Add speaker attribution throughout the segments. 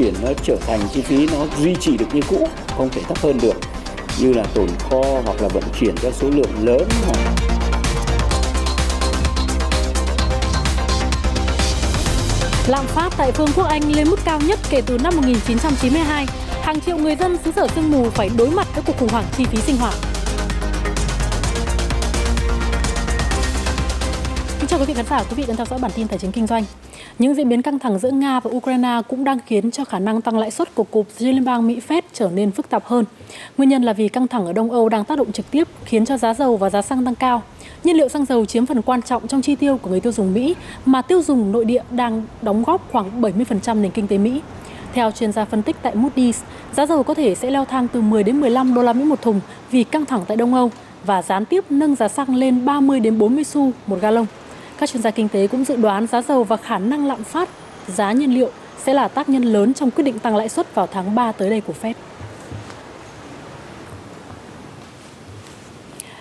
Speaker 1: chuyển nó trở thành chi phí nó duy trì được như cũ, không thể thấp hơn được như là tồn kho hoặc là vận chuyển cho số lượng lớn hoặc
Speaker 2: Lạm phát tại Vương quốc Anh lên mức cao nhất kể từ năm 1992. Hàng triệu người dân xứ sở sương mù phải đối mặt với cuộc khủng hoảng chi phí sinh hoạt. Kính chào quý vị khán giả, quý vị đang theo dõi bản tin tài chính kinh doanh. Những diễn biến căng thẳng giữa Nga và Ukraine cũng đang khiến cho khả năng tăng lãi suất của cục liên bang Mỹ Fed trở nên phức tạp hơn. Nguyên nhân là vì căng thẳng ở Đông Âu đang tác động trực tiếp khiến cho giá dầu và giá xăng tăng cao. Nhiên liệu xăng dầu chiếm phần quan trọng trong chi tiêu của người tiêu dùng Mỹ mà tiêu dùng nội địa đang đóng góp khoảng 70% nền kinh tế Mỹ. Theo chuyên gia phân tích tại Moody's, giá dầu có thể sẽ leo thang từ 10 đến 15 đô la Mỹ một thùng vì căng thẳng tại Đông Âu và gián tiếp nâng giá xăng lên 30 đến 40 xu một gallon. Các chuyên gia kinh tế cũng dự đoán giá dầu và khả năng lạm phát giá nhiên liệu sẽ là tác nhân lớn trong quyết định tăng lãi suất vào tháng 3 tới đây của Fed.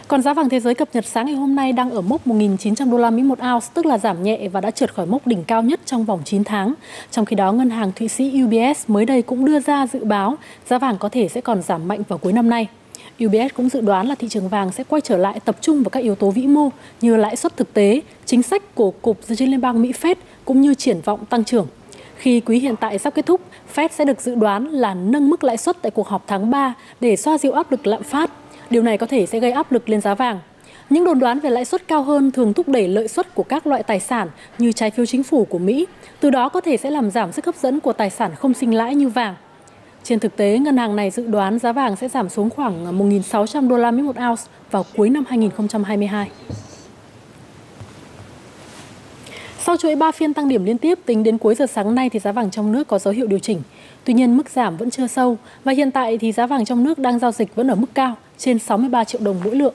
Speaker 2: Còn giá vàng thế giới cập nhật sáng ngày hôm nay đang ở mốc 1.900 đô la Mỹ một ounce, tức là giảm nhẹ và đã trượt khỏi mốc đỉnh cao nhất trong vòng 9 tháng. Trong khi đó, ngân hàng Thụy Sĩ UBS mới đây cũng đưa ra dự báo giá vàng có thể sẽ còn giảm mạnh vào cuối năm nay. UBS cũng dự đoán là thị trường vàng sẽ quay trở lại tập trung vào các yếu tố vĩ mô như lãi suất thực tế, chính sách của Cục Dự trữ Liên bang Mỹ Fed cũng như triển vọng tăng trưởng. Khi quý hiện tại sắp kết thúc, Fed sẽ được dự đoán là nâng mức lãi suất tại cuộc họp tháng 3 để xoa dịu áp lực lạm phát. Điều này có thể sẽ gây áp lực lên giá vàng. Những đồn đoán về lãi suất cao hơn thường thúc đẩy lợi suất của các loại tài sản như trái phiếu chính phủ của Mỹ, từ đó có thể sẽ làm giảm sức hấp dẫn của tài sản không sinh lãi như vàng. Trên thực tế, ngân hàng này dự đoán giá vàng sẽ giảm xuống khoảng à, 1.600 đô la Mỹ một ounce vào cuối năm 2022. Sau chuỗi 3 phiên tăng điểm liên tiếp tính đến cuối giờ sáng nay thì giá vàng trong nước có dấu hiệu điều chỉnh. Tuy nhiên mức giảm vẫn chưa sâu và hiện tại thì giá vàng trong nước đang giao dịch vẫn ở mức cao trên 63 triệu đồng mỗi lượng.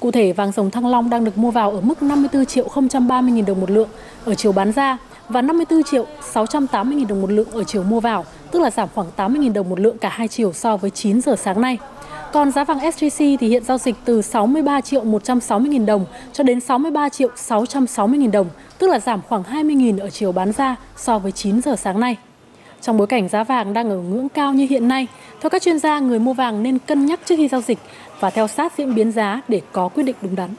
Speaker 2: Cụ thể vàng dòng Thăng Long đang được mua vào ở mức 54 triệu 030 000 đồng một lượng ở chiều bán ra và 54 triệu 680 000 đồng một lượng ở chiều mua vào, tức là giảm khoảng 80 000 đồng một lượng cả hai chiều so với 9 giờ sáng nay. Còn giá vàng SJC thì hiện giao dịch từ 63 triệu 160 000 đồng cho đến 63 triệu 660 000 đồng, tức là giảm khoảng 20 000 ở chiều bán ra so với 9 giờ sáng nay. Trong bối cảnh giá vàng đang ở ngưỡng cao như hiện nay, theo các chuyên gia, người mua vàng nên cân nhắc trước khi giao dịch và theo sát diễn biến giá để có quyết định đúng đắn.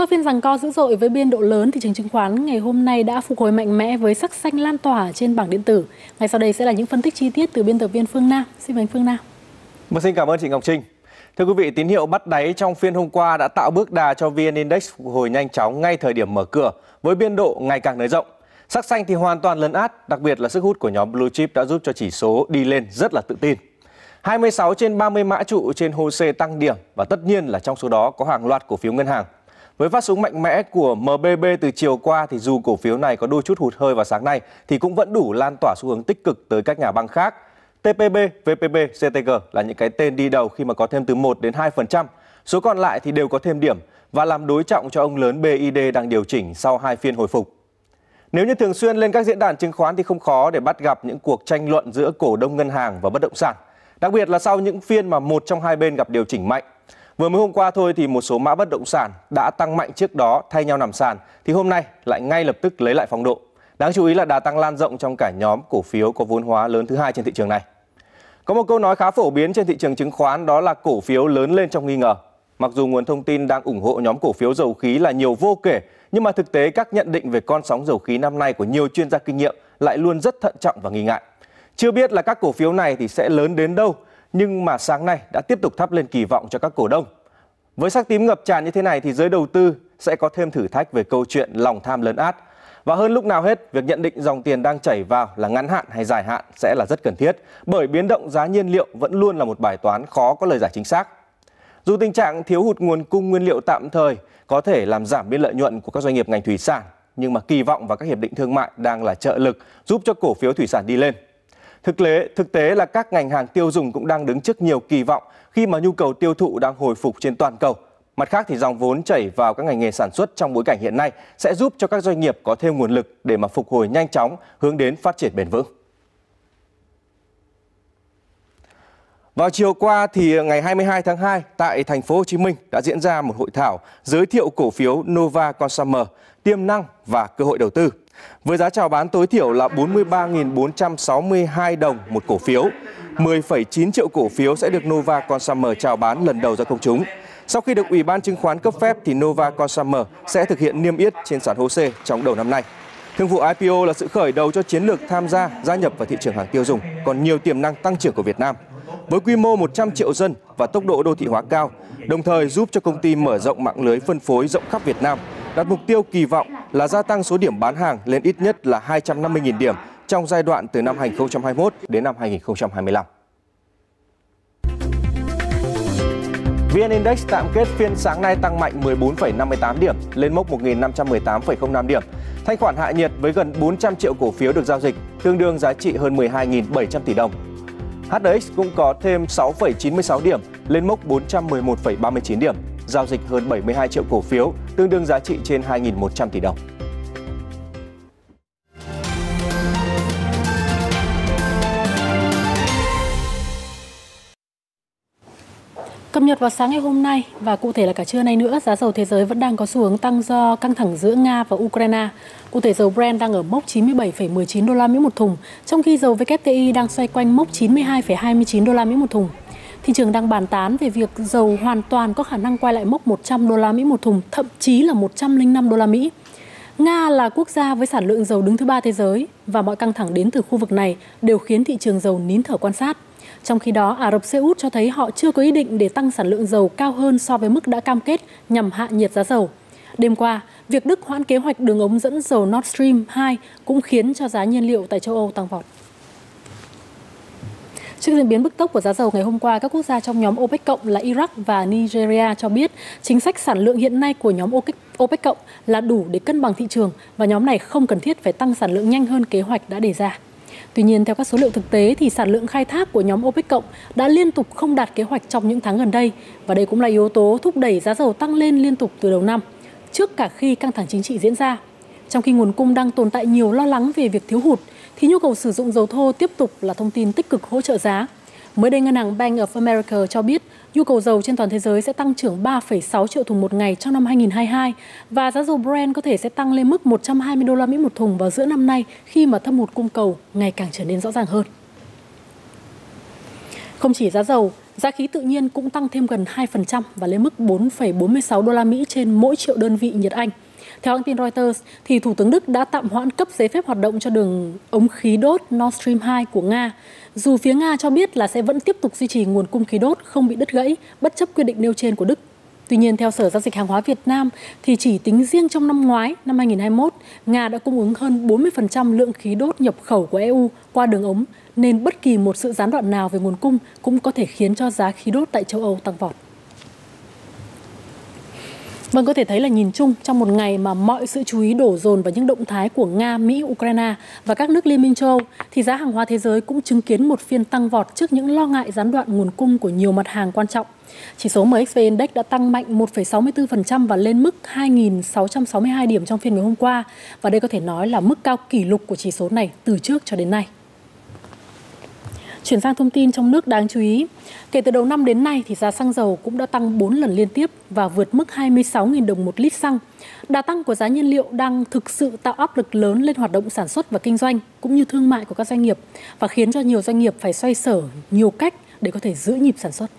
Speaker 2: Sau phiên giằng co dữ dội với biên độ lớn, thị trường chứng khoán ngày hôm nay đã phục hồi mạnh mẽ với sắc xanh lan tỏa trên bảng điện tử. Ngay sau đây sẽ là những phân tích chi tiết từ biên tập viên Phương Nam. Xin mời Phương Nam.
Speaker 3: Vâng, xin cảm ơn chị Ngọc Trinh. Thưa quý vị, tín hiệu bắt đáy trong phiên hôm qua đã tạo bước đà cho VN Index phục hồi nhanh chóng ngay thời điểm mở cửa với biên độ ngày càng nới rộng. Sắc xanh thì hoàn toàn lấn át, đặc biệt là sức hút của nhóm Blue Chip đã giúp cho chỉ số đi lên rất là tự tin. 26 trên 30 mã trụ trên HOSE tăng điểm và tất nhiên là trong số đó có hàng loạt cổ phiếu ngân hàng. Với phát súng mạnh mẽ của MBB từ chiều qua thì dù cổ phiếu này có đôi chút hụt hơi vào sáng nay thì cũng vẫn đủ lan tỏa xu hướng tích cực tới các nhà băng khác. TPB, VPB, CTG là những cái tên đi đầu khi mà có thêm từ 1 đến 2%. Số còn lại thì đều có thêm điểm và làm đối trọng cho ông lớn BID đang điều chỉnh sau hai phiên hồi phục. Nếu như thường xuyên lên các diễn đàn chứng khoán thì không khó để bắt gặp những cuộc tranh luận giữa cổ đông ngân hàng và bất động sản. Đặc biệt là sau những phiên mà một trong hai bên gặp điều chỉnh mạnh. Vừa mới hôm qua thôi thì một số mã bất động sản đã tăng mạnh trước đó thay nhau nằm sàn thì hôm nay lại ngay lập tức lấy lại phong độ. Đáng chú ý là đà tăng lan rộng trong cả nhóm cổ phiếu có vốn hóa lớn thứ hai trên thị trường này. Có một câu nói khá phổ biến trên thị trường chứng khoán đó là cổ phiếu lớn lên trong nghi ngờ. Mặc dù nguồn thông tin đang ủng hộ nhóm cổ phiếu dầu khí là nhiều vô kể, nhưng mà thực tế các nhận định về con sóng dầu khí năm nay của nhiều chuyên gia kinh nghiệm lại luôn rất thận trọng và nghi ngại. Chưa biết là các cổ phiếu này thì sẽ lớn đến đâu, nhưng mà sáng nay đã tiếp tục thắp lên kỳ vọng cho các cổ đông. Với sắc tím ngập tràn như thế này thì giới đầu tư sẽ có thêm thử thách về câu chuyện lòng tham lớn át. Và hơn lúc nào hết, việc nhận định dòng tiền đang chảy vào là ngắn hạn hay dài hạn sẽ là rất cần thiết, bởi biến động giá nhiên liệu vẫn luôn là một bài toán khó có lời giải chính xác. Dù tình trạng thiếu hụt nguồn cung nguyên liệu tạm thời có thể làm giảm biên lợi nhuận của các doanh nghiệp ngành thủy sản, nhưng mà kỳ vọng vào các hiệp định thương mại đang là trợ lực giúp cho cổ phiếu thủy sản đi lên. Thực tế, thực tế là các ngành hàng tiêu dùng cũng đang đứng trước nhiều kỳ vọng khi mà nhu cầu tiêu thụ đang hồi phục trên toàn cầu. Mặt khác thì dòng vốn chảy vào các ngành nghề sản xuất trong bối cảnh hiện nay sẽ giúp cho các doanh nghiệp có thêm nguồn lực để mà phục hồi nhanh chóng hướng đến phát triển bền vững. Vào chiều qua thì ngày 22 tháng 2 tại thành phố Hồ Chí Minh đã diễn ra một hội thảo giới thiệu cổ phiếu Nova Consumer tiềm năng và cơ hội đầu tư. Với giá chào bán tối thiểu là 43.462 đồng một cổ phiếu, 10,9 triệu cổ phiếu sẽ được Nova Consumer chào bán lần đầu ra công chúng. Sau khi được Ủy ban chứng khoán cấp phép thì Nova Consumer sẽ thực hiện niêm yết trên sàn HOSE trong đầu năm nay. Thương vụ IPO là sự khởi đầu cho chiến lược tham gia gia nhập vào thị trường hàng tiêu dùng, còn nhiều tiềm năng tăng trưởng của Việt Nam. Với quy mô 100 triệu dân và tốc độ đô thị hóa cao, đồng thời giúp cho công ty mở rộng mạng lưới phân phối rộng khắp Việt Nam, đặt mục tiêu kỳ vọng là gia tăng số điểm bán hàng lên ít nhất là 250.000 điểm trong giai đoạn từ năm 2021 đến năm 2025. VN Index tạm kết phiên sáng nay tăng mạnh 14,58 điểm lên mốc 1.518,05 điểm. Thanh khoản hạ nhiệt với gần 400 triệu cổ phiếu được giao dịch, tương đương giá trị hơn 12.700 tỷ đồng. HNX cũng có thêm 6,96 điểm lên mốc 411,39 điểm, giao dịch hơn 72 triệu cổ phiếu, tương đương giá trị trên 2.100 tỷ đồng.
Speaker 2: Nhật vào sáng ngày hôm nay và cụ thể là cả trưa nay nữa, giá dầu thế giới vẫn đang có xu hướng tăng do căng thẳng giữa Nga và Ukraine. Cụ thể dầu Brent đang ở mốc 97,19 đô la Mỹ một thùng, trong khi dầu WTI đang xoay quanh mốc 92,29 đô la Mỹ một thùng. Thị trường đang bàn tán về việc dầu hoàn toàn có khả năng quay lại mốc 100 đô la Mỹ một thùng, thậm chí là 105 đô la Mỹ. Nga là quốc gia với sản lượng dầu đứng thứ ba thế giới và mọi căng thẳng đến từ khu vực này đều khiến thị trường dầu nín thở quan sát. Trong khi đó, Ả Rập Xê Út cho thấy họ chưa có ý định để tăng sản lượng dầu cao hơn so với mức đã cam kết nhằm hạ nhiệt giá dầu. Đêm qua, việc Đức hoãn kế hoạch đường ống dẫn dầu Nord Stream 2 cũng khiến cho giá nhiên liệu tại châu Âu tăng vọt. Trước diễn biến bức tốc của giá dầu ngày hôm qua, các quốc gia trong nhóm OPEC cộng là Iraq và Nigeria cho biết chính sách sản lượng hiện nay của nhóm OPEC, OPEC cộng là đủ để cân bằng thị trường và nhóm này không cần thiết phải tăng sản lượng nhanh hơn kế hoạch đã đề ra. Tuy nhiên, theo các số liệu thực tế thì sản lượng khai thác của nhóm OPEC cộng đã liên tục không đạt kế hoạch trong những tháng gần đây và đây cũng là yếu tố thúc đẩy giá dầu tăng lên liên tục từ đầu năm, trước cả khi căng thẳng chính trị diễn ra. Trong khi nguồn cung đang tồn tại nhiều lo lắng về việc thiếu hụt, thì nhu cầu sử dụng dầu thô tiếp tục là thông tin tích cực hỗ trợ giá. Mới đây, ngân hàng Bank of America cho biết nhu cầu dầu trên toàn thế giới sẽ tăng trưởng 3,6 triệu thùng một ngày trong năm 2022 và giá dầu Brent có thể sẽ tăng lên mức 120 đô la Mỹ một thùng vào giữa năm nay khi mà thâm hụt cung cầu ngày càng trở nên rõ ràng hơn. Không chỉ giá dầu, giá khí tự nhiên cũng tăng thêm gần 2% và lên mức 4,46 đô la Mỹ trên mỗi triệu đơn vị nhiệt Anh. Theo hãng tin Reuters, thì Thủ tướng Đức đã tạm hoãn cấp giấy phép hoạt động cho đường ống khí đốt Nord Stream 2 của Nga, dù phía Nga cho biết là sẽ vẫn tiếp tục duy trì nguồn cung khí đốt không bị đứt gãy bất chấp quyết định nêu trên của Đức. Tuy nhiên, theo Sở Giao dịch Hàng hóa Việt Nam, thì chỉ tính riêng trong năm ngoái, năm 2021, Nga đã cung ứng hơn 40% lượng khí đốt nhập khẩu của EU qua đường ống, nên bất kỳ một sự gián đoạn nào về nguồn cung cũng có thể khiến cho giá khí đốt tại châu Âu tăng vọt. Vâng, có thể thấy là nhìn chung trong một ngày mà mọi sự chú ý đổ dồn vào những động thái của Nga, Mỹ, Ukraine và các nước Liên minh châu Âu, thì giá hàng hóa thế giới cũng chứng kiến một phiên tăng vọt trước những lo ngại gián đoạn nguồn cung của nhiều mặt hàng quan trọng. Chỉ số MXV Index đã tăng mạnh 1,64% và lên mức 2.662 điểm trong phiên ngày hôm qua. Và đây có thể nói là mức cao kỷ lục của chỉ số này từ trước cho đến nay. Chuyển sang thông tin trong nước đáng chú ý. Kể từ đầu năm đến nay thì giá xăng dầu cũng đã tăng 4 lần liên tiếp và vượt mức 26.000 đồng một lít xăng. Đà tăng của giá nhiên liệu đang thực sự tạo áp lực lớn lên hoạt động sản xuất và kinh doanh cũng như thương mại của các doanh nghiệp và khiến cho nhiều doanh nghiệp phải xoay sở nhiều cách để có thể giữ nhịp sản xuất.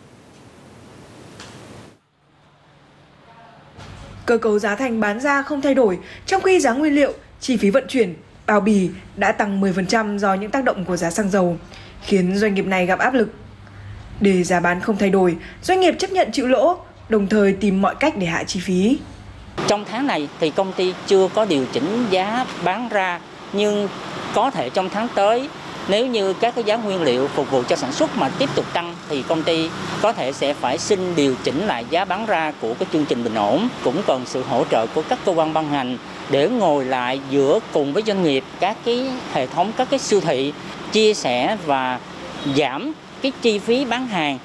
Speaker 4: Cơ cấu giá thành bán ra không thay đổi, trong khi giá nguyên liệu, chi phí vận chuyển, bao bì đã tăng 10% do những tác động của giá xăng dầu khiến doanh nghiệp này gặp áp lực. Để giá bán không thay đổi, doanh nghiệp chấp nhận chịu lỗ, đồng thời tìm mọi cách để hạ chi phí.
Speaker 5: Trong tháng này thì công ty chưa có điều chỉnh giá bán ra nhưng có thể trong tháng tới nếu như các cái giá nguyên liệu phục vụ cho sản xuất mà tiếp tục tăng thì công ty có thể sẽ phải xin điều chỉnh lại giá bán ra của cái chương trình bình ổn cũng cần sự hỗ trợ của các cơ quan ban ngành để ngồi lại giữa cùng với doanh nghiệp các cái hệ thống các cái siêu thị chia sẻ và giảm cái chi phí bán hàng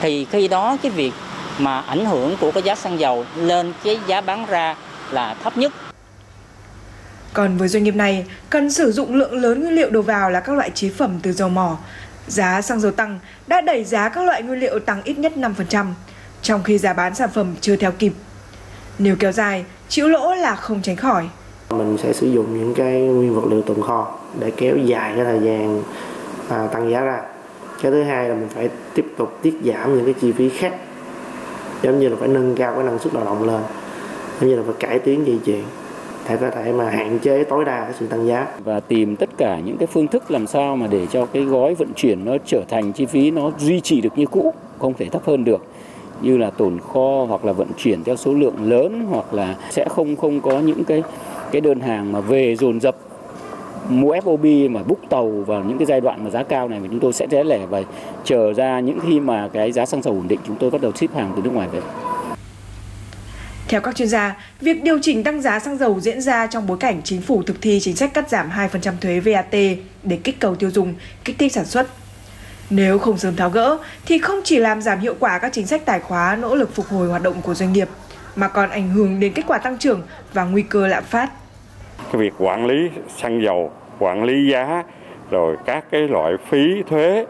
Speaker 5: thì khi đó cái việc mà ảnh hưởng của cái giá xăng dầu lên cái giá bán ra là thấp nhất.
Speaker 4: Còn với doanh nghiệp này, cần sử dụng lượng lớn nguyên liệu đầu vào là các loại chế phẩm từ dầu mỏ. Giá xăng dầu tăng đã đẩy giá các loại nguyên liệu tăng ít nhất 5%, trong khi giá bán sản phẩm chưa theo kịp. Nếu kéo dài, chịu lỗ là không tránh khỏi.
Speaker 6: Mình sẽ sử dụng những cái nguyên vật liệu tồn kho để kéo dài cái thời gian à, tăng giá ra. Cái thứ hai là mình phải tiếp tục tiết giảm những cái chi phí khác giống như là phải nâng cao cái năng suất lao động lên giống như là phải cải tiến dây chuyền để có thể mà hạn chế tối đa cái sự tăng giá
Speaker 1: và tìm tất cả những cái phương thức làm sao mà để cho cái gói vận chuyển nó trở thành chi phí nó duy trì được như cũ không thể thấp hơn được như là tồn kho hoặc là vận chuyển theo số lượng lớn hoặc là sẽ không không có những cái cái đơn hàng mà về dồn dập mua FOB mà book tàu vào những cái giai đoạn mà giá cao này thì chúng tôi sẽ rẽ lẻ và chờ ra những khi mà cái giá xăng dầu ổn định chúng tôi bắt đầu ship hàng từ nước ngoài về.
Speaker 4: Theo các chuyên gia, việc điều chỉnh tăng giá xăng dầu diễn ra trong bối cảnh chính phủ thực thi chính sách cắt giảm 2% thuế VAT để kích cầu tiêu dùng, kích thích sản xuất. Nếu không sớm tháo gỡ thì không chỉ làm giảm hiệu quả các chính sách tài khóa nỗ lực phục hồi hoạt động của doanh nghiệp mà còn ảnh hưởng đến kết quả tăng trưởng và nguy cơ lạm phát.
Speaker 7: Cái việc quản lý xăng dầu, quản lý giá rồi các cái loại phí thuế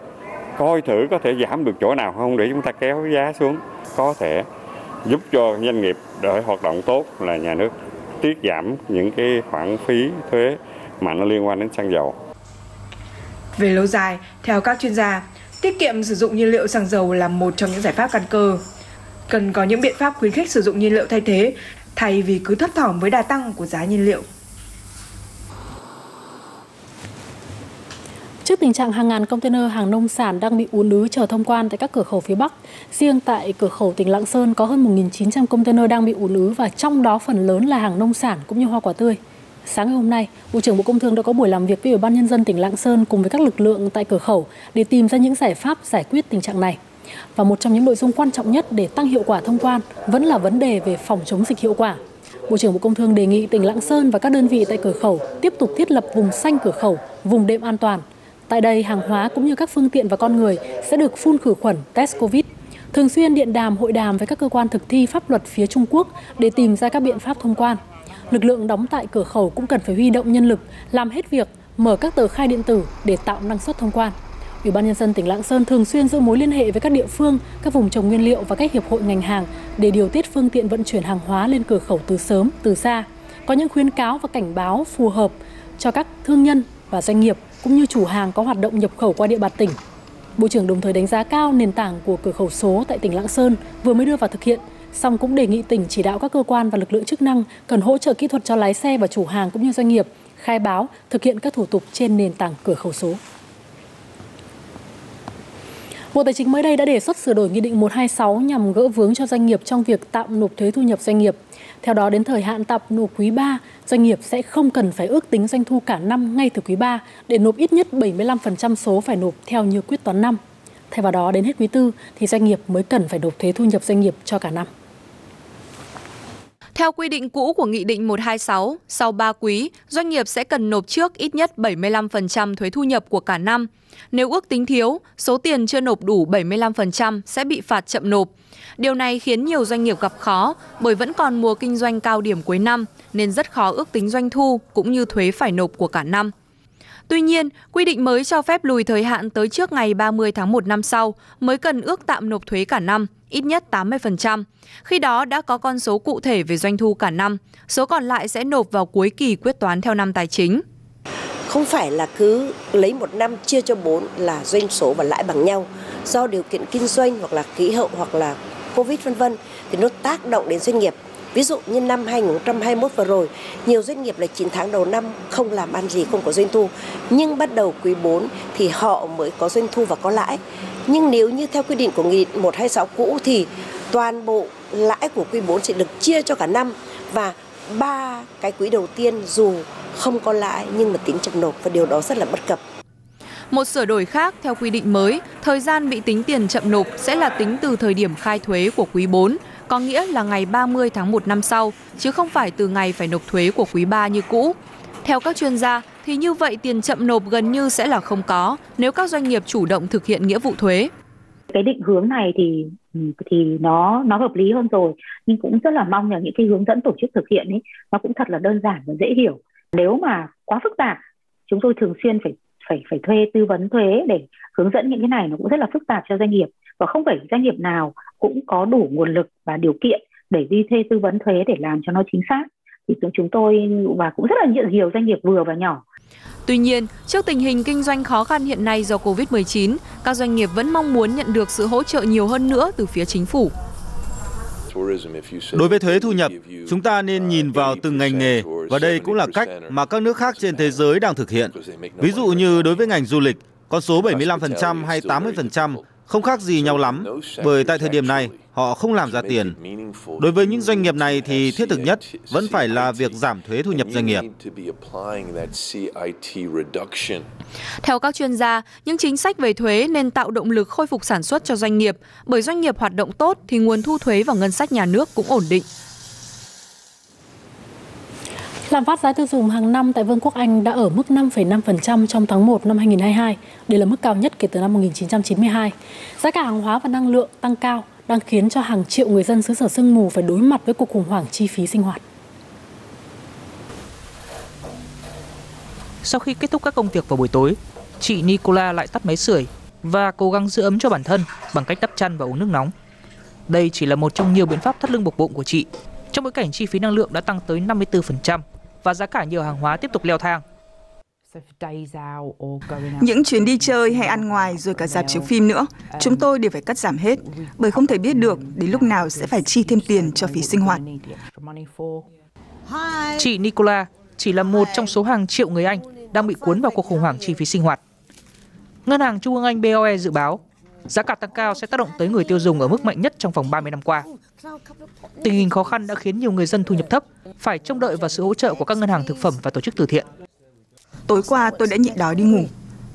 Speaker 7: coi thử có thể giảm được chỗ nào không để chúng ta kéo giá xuống có thể giúp cho doanh nghiệp để hoạt động tốt là nhà nước tiết giảm những cái khoản phí thuế mà nó liên quan đến xăng dầu.
Speaker 4: Về lâu dài, theo các chuyên gia, tiết kiệm sử dụng nhiên liệu xăng dầu là một trong những giải pháp căn cơ. Cần có những biện pháp khuyến khích sử dụng nhiên liệu thay thế thay vì cứ thấp thỏm với đà tăng của giá nhiên liệu.
Speaker 2: Trước tình trạng hàng ngàn container hàng nông sản đang bị ùn ứ chờ thông quan tại các cửa khẩu phía Bắc, riêng tại cửa khẩu tỉnh Lạng Sơn có hơn 1.900 container đang bị ùn ứ và trong đó phần lớn là hàng nông sản cũng như hoa quả tươi. Sáng ngày hôm nay, Bộ trưởng Bộ Công Thương đã có buổi làm việc với Ủy ban Nhân dân tỉnh Lạng Sơn cùng với các lực lượng tại cửa khẩu để tìm ra những giải pháp giải quyết tình trạng này. Và một trong những nội dung quan trọng nhất để tăng hiệu quả thông quan vẫn là vấn đề về phòng chống dịch hiệu quả. Bộ trưởng Bộ Công Thương đề nghị tỉnh Lạng Sơn và các đơn vị tại cửa khẩu tiếp tục thiết lập vùng xanh cửa khẩu, vùng đệm an toàn. Tại đây, hàng hóa cũng như các phương tiện và con người sẽ được phun khử khuẩn, test COVID. Thường xuyên điện đàm, hội đàm với các cơ quan thực thi pháp luật phía Trung Quốc để tìm ra các biện pháp thông quan. Lực lượng đóng tại cửa khẩu cũng cần phải huy động nhân lực, làm hết việc, mở các tờ khai điện tử để tạo năng suất thông quan. Ủy ban nhân dân tỉnh Lạng Sơn thường xuyên giữ mối liên hệ với các địa phương, các vùng trồng nguyên liệu và các hiệp hội ngành hàng để điều tiết phương tiện vận chuyển hàng hóa lên cửa khẩu từ sớm, từ xa. Có những khuyến cáo và cảnh báo phù hợp cho các thương nhân và doanh nghiệp cũng như chủ hàng có hoạt động nhập khẩu qua địa bàn tỉnh. Bộ trưởng đồng thời đánh giá cao nền tảng của cửa khẩu số tại tỉnh Lạng Sơn vừa mới đưa vào thực hiện, song cũng đề nghị tỉnh chỉ đạo các cơ quan và lực lượng chức năng cần hỗ trợ kỹ thuật cho lái xe và chủ hàng cũng như doanh nghiệp khai báo, thực hiện các thủ tục trên nền tảng cửa khẩu số. Bộ Tài chính mới đây đã đề xuất sửa đổi Nghị định 126 nhằm gỡ vướng cho doanh nghiệp trong việc tạm nộp thuế thu nhập doanh nghiệp. Theo đó, đến thời hạn tạm nộp quý 3, doanh nghiệp sẽ không cần phải ước tính doanh thu cả năm ngay từ quý 3 để nộp ít nhất 75% số phải nộp theo như quyết toán năm. Thay vào đó, đến hết quý 4 thì doanh nghiệp mới cần phải nộp thuế thu nhập doanh nghiệp cho cả năm.
Speaker 8: Theo quy định cũ của Nghị định 126, sau 3 quý, doanh nghiệp sẽ cần nộp trước ít nhất 75% thuế thu nhập của cả năm. Nếu ước tính thiếu, số tiền chưa nộp đủ 75% sẽ bị phạt chậm nộp. Điều này khiến nhiều doanh nghiệp gặp khó bởi vẫn còn mùa kinh doanh cao điểm cuối năm nên rất khó ước tính doanh thu cũng như thuế phải nộp của cả năm. Tuy nhiên, quy định mới cho phép lùi thời hạn tới trước ngày 30 tháng 1 năm sau mới cần ước tạm nộp thuế cả năm, ít nhất 80%. Khi đó đã có con số cụ thể về doanh thu cả năm, số còn lại sẽ nộp vào cuối kỳ quyết toán theo năm tài chính.
Speaker 9: Không phải là cứ lấy một năm chia cho bốn là doanh số và lãi bằng nhau. Do điều kiện kinh doanh hoặc là khí hậu hoặc là Covid vân vân thì nó tác động đến doanh nghiệp. Ví dụ như năm 2021 vừa rồi, nhiều doanh nghiệp là 9 tháng đầu năm không làm ăn gì, không có doanh thu. Nhưng bắt đầu quý 4 thì họ mới có doanh thu và có lãi. Nhưng nếu như theo quy định của Nghị định 126 cũ thì toàn bộ lãi của quý 4 sẽ được chia cho cả năm và ba cái quý đầu tiên dù không có lãi nhưng mà tính chậm nộp và điều đó rất là bất cập.
Speaker 8: Một sửa đổi khác theo quy định mới, thời gian bị tính tiền chậm nộp sẽ là tính từ thời điểm khai thuế của quý 4, có nghĩa là ngày 30 tháng 1 năm sau, chứ không phải từ ngày phải nộp thuế của quý 3 như cũ. Theo các chuyên gia, thì như vậy tiền chậm nộp gần như sẽ là không có nếu các doanh nghiệp chủ động thực hiện nghĩa vụ thuế.
Speaker 10: Cái định hướng này thì ừ, thì nó nó hợp lý hơn rồi nhưng cũng rất là mong là những cái hướng dẫn tổ chức thực hiện ấy nó cũng thật là đơn giản và dễ hiểu nếu mà quá phức tạp chúng tôi thường xuyên phải phải phải thuê tư vấn thuế để hướng dẫn những cái này nó cũng rất là phức tạp cho doanh nghiệp và không phải doanh nghiệp nào cũng có đủ nguồn lực và điều kiện để đi thuê tư vấn thuế để làm cho nó chính xác thì chúng tôi và cũng rất là nhiều, nhiều doanh nghiệp vừa và nhỏ
Speaker 8: Tuy nhiên, trước tình hình kinh doanh khó khăn hiện nay do Covid-19, các doanh nghiệp vẫn mong muốn nhận được sự hỗ trợ nhiều hơn nữa từ phía chính phủ.
Speaker 11: Đối với thuế thu nhập, chúng ta nên nhìn vào từng ngành nghề và đây cũng là cách mà các nước khác trên thế giới đang thực hiện. Ví dụ như đối với ngành du lịch, con số 75% hay 80% không khác gì nhau lắm, bởi tại thời điểm này họ không làm ra tiền. Đối với những doanh nghiệp này thì thiết thực nhất vẫn phải là việc giảm thuế thu nhập doanh nghiệp.
Speaker 8: Theo các chuyên gia, những chính sách về thuế nên tạo động lực khôi phục sản xuất cho doanh nghiệp, bởi doanh nghiệp hoạt động tốt thì nguồn thu thuế vào ngân sách nhà nước cũng ổn định.
Speaker 2: Lạm phát giá tiêu dùng hàng năm tại Vương quốc Anh đã ở mức 5,5% trong tháng 1 năm 2022. Đây là mức cao nhất kể từ năm 1992. Giá cả hàng hóa và năng lượng tăng cao đang khiến cho hàng triệu người dân xứ sở sương mù phải đối mặt với cuộc khủng hoảng chi phí sinh hoạt.
Speaker 12: Sau khi kết thúc các công việc vào buổi tối, chị Nicola lại tắt máy sưởi và cố gắng giữ ấm cho bản thân bằng cách đắp chăn và uống nước nóng. Đây chỉ là một trong nhiều biện pháp thắt lưng buộc bụng của chị trong bối cảnh chi phí năng lượng đã tăng tới 54% và giá cả nhiều hàng hóa tiếp tục leo thang.
Speaker 13: Những chuyến đi chơi hay ăn ngoài rồi cả dạp chiếu phim nữa, chúng tôi đều phải cắt giảm hết, bởi không thể biết được đến lúc nào sẽ phải chi thêm tiền cho phí sinh hoạt.
Speaker 12: Chị Nicola chỉ là một trong số hàng triệu người Anh đang bị cuốn vào cuộc khủng hoảng chi phí sinh hoạt. Ngân hàng Trung ương Anh BOE dự báo giá cả tăng cao sẽ tác động tới người tiêu dùng ở mức mạnh nhất trong vòng 30 năm qua. Tình hình khó khăn đã khiến nhiều người dân thu nhập thấp phải trông đợi vào sự hỗ trợ của các ngân hàng thực phẩm và tổ chức từ thiện.
Speaker 13: Tối qua tôi đã nhịn đói đi ngủ.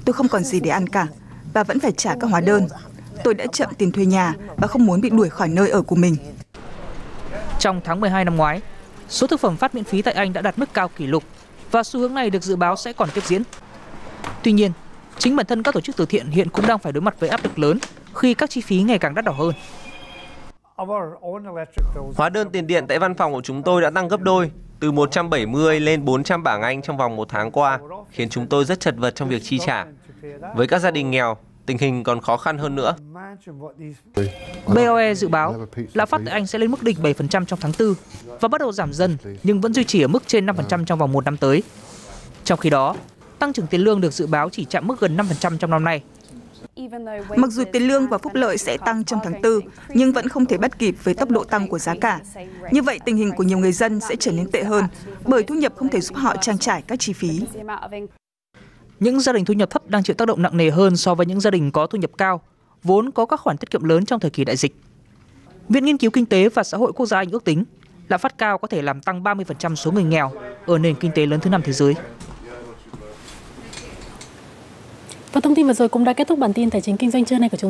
Speaker 13: Tôi không còn gì để ăn cả và vẫn phải trả các hóa đơn. Tôi đã chậm tiền thuê nhà và không muốn bị đuổi khỏi nơi ở của mình.
Speaker 12: Trong tháng 12 năm ngoái, số thực phẩm phát miễn phí tại Anh đã đạt mức cao kỷ lục và xu hướng này được dự báo sẽ còn tiếp diễn. Tuy nhiên, chính bản thân các tổ chức từ thiện hiện cũng đang phải đối mặt với áp lực lớn khi các chi phí ngày càng đắt đỏ hơn.
Speaker 3: Hóa đơn tiền điện tại văn phòng của chúng tôi đã tăng gấp đôi, từ 170 lên 400 bảng Anh trong vòng một tháng qua, khiến chúng tôi rất chật vật trong việc chi trả. Với các gia đình nghèo, tình hình còn khó khăn hơn nữa.
Speaker 12: BOE dự báo lạm phát tại Anh sẽ lên mức đỉnh 7% trong tháng 4 và bắt đầu giảm dần nhưng vẫn duy trì ở mức trên 5% trong vòng một năm tới. Trong khi đó, tăng trưởng tiền lương được dự báo chỉ chạm mức gần 5% trong năm nay.
Speaker 13: Mặc dù tiền lương và phúc lợi sẽ tăng trong tháng 4, nhưng vẫn không thể bắt kịp với tốc độ tăng của giá cả. Như vậy, tình hình của nhiều người dân sẽ trở nên tệ hơn, bởi thu nhập không thể giúp họ trang trải các chi phí.
Speaker 12: Những gia đình thu nhập thấp đang chịu tác động nặng nề hơn so với những gia đình có thu nhập cao, vốn có các khoản tiết kiệm lớn trong thời kỳ đại dịch. Viện Nghiên cứu Kinh tế và Xã hội Quốc gia Anh ước tính, lạm phát cao có thể làm tăng 30% số người nghèo ở nền kinh tế lớn thứ năm thế giới.
Speaker 2: Và thông tin vừa rồi cũng đã kết thúc bản tin tài chính kinh doanh trưa nay của chúng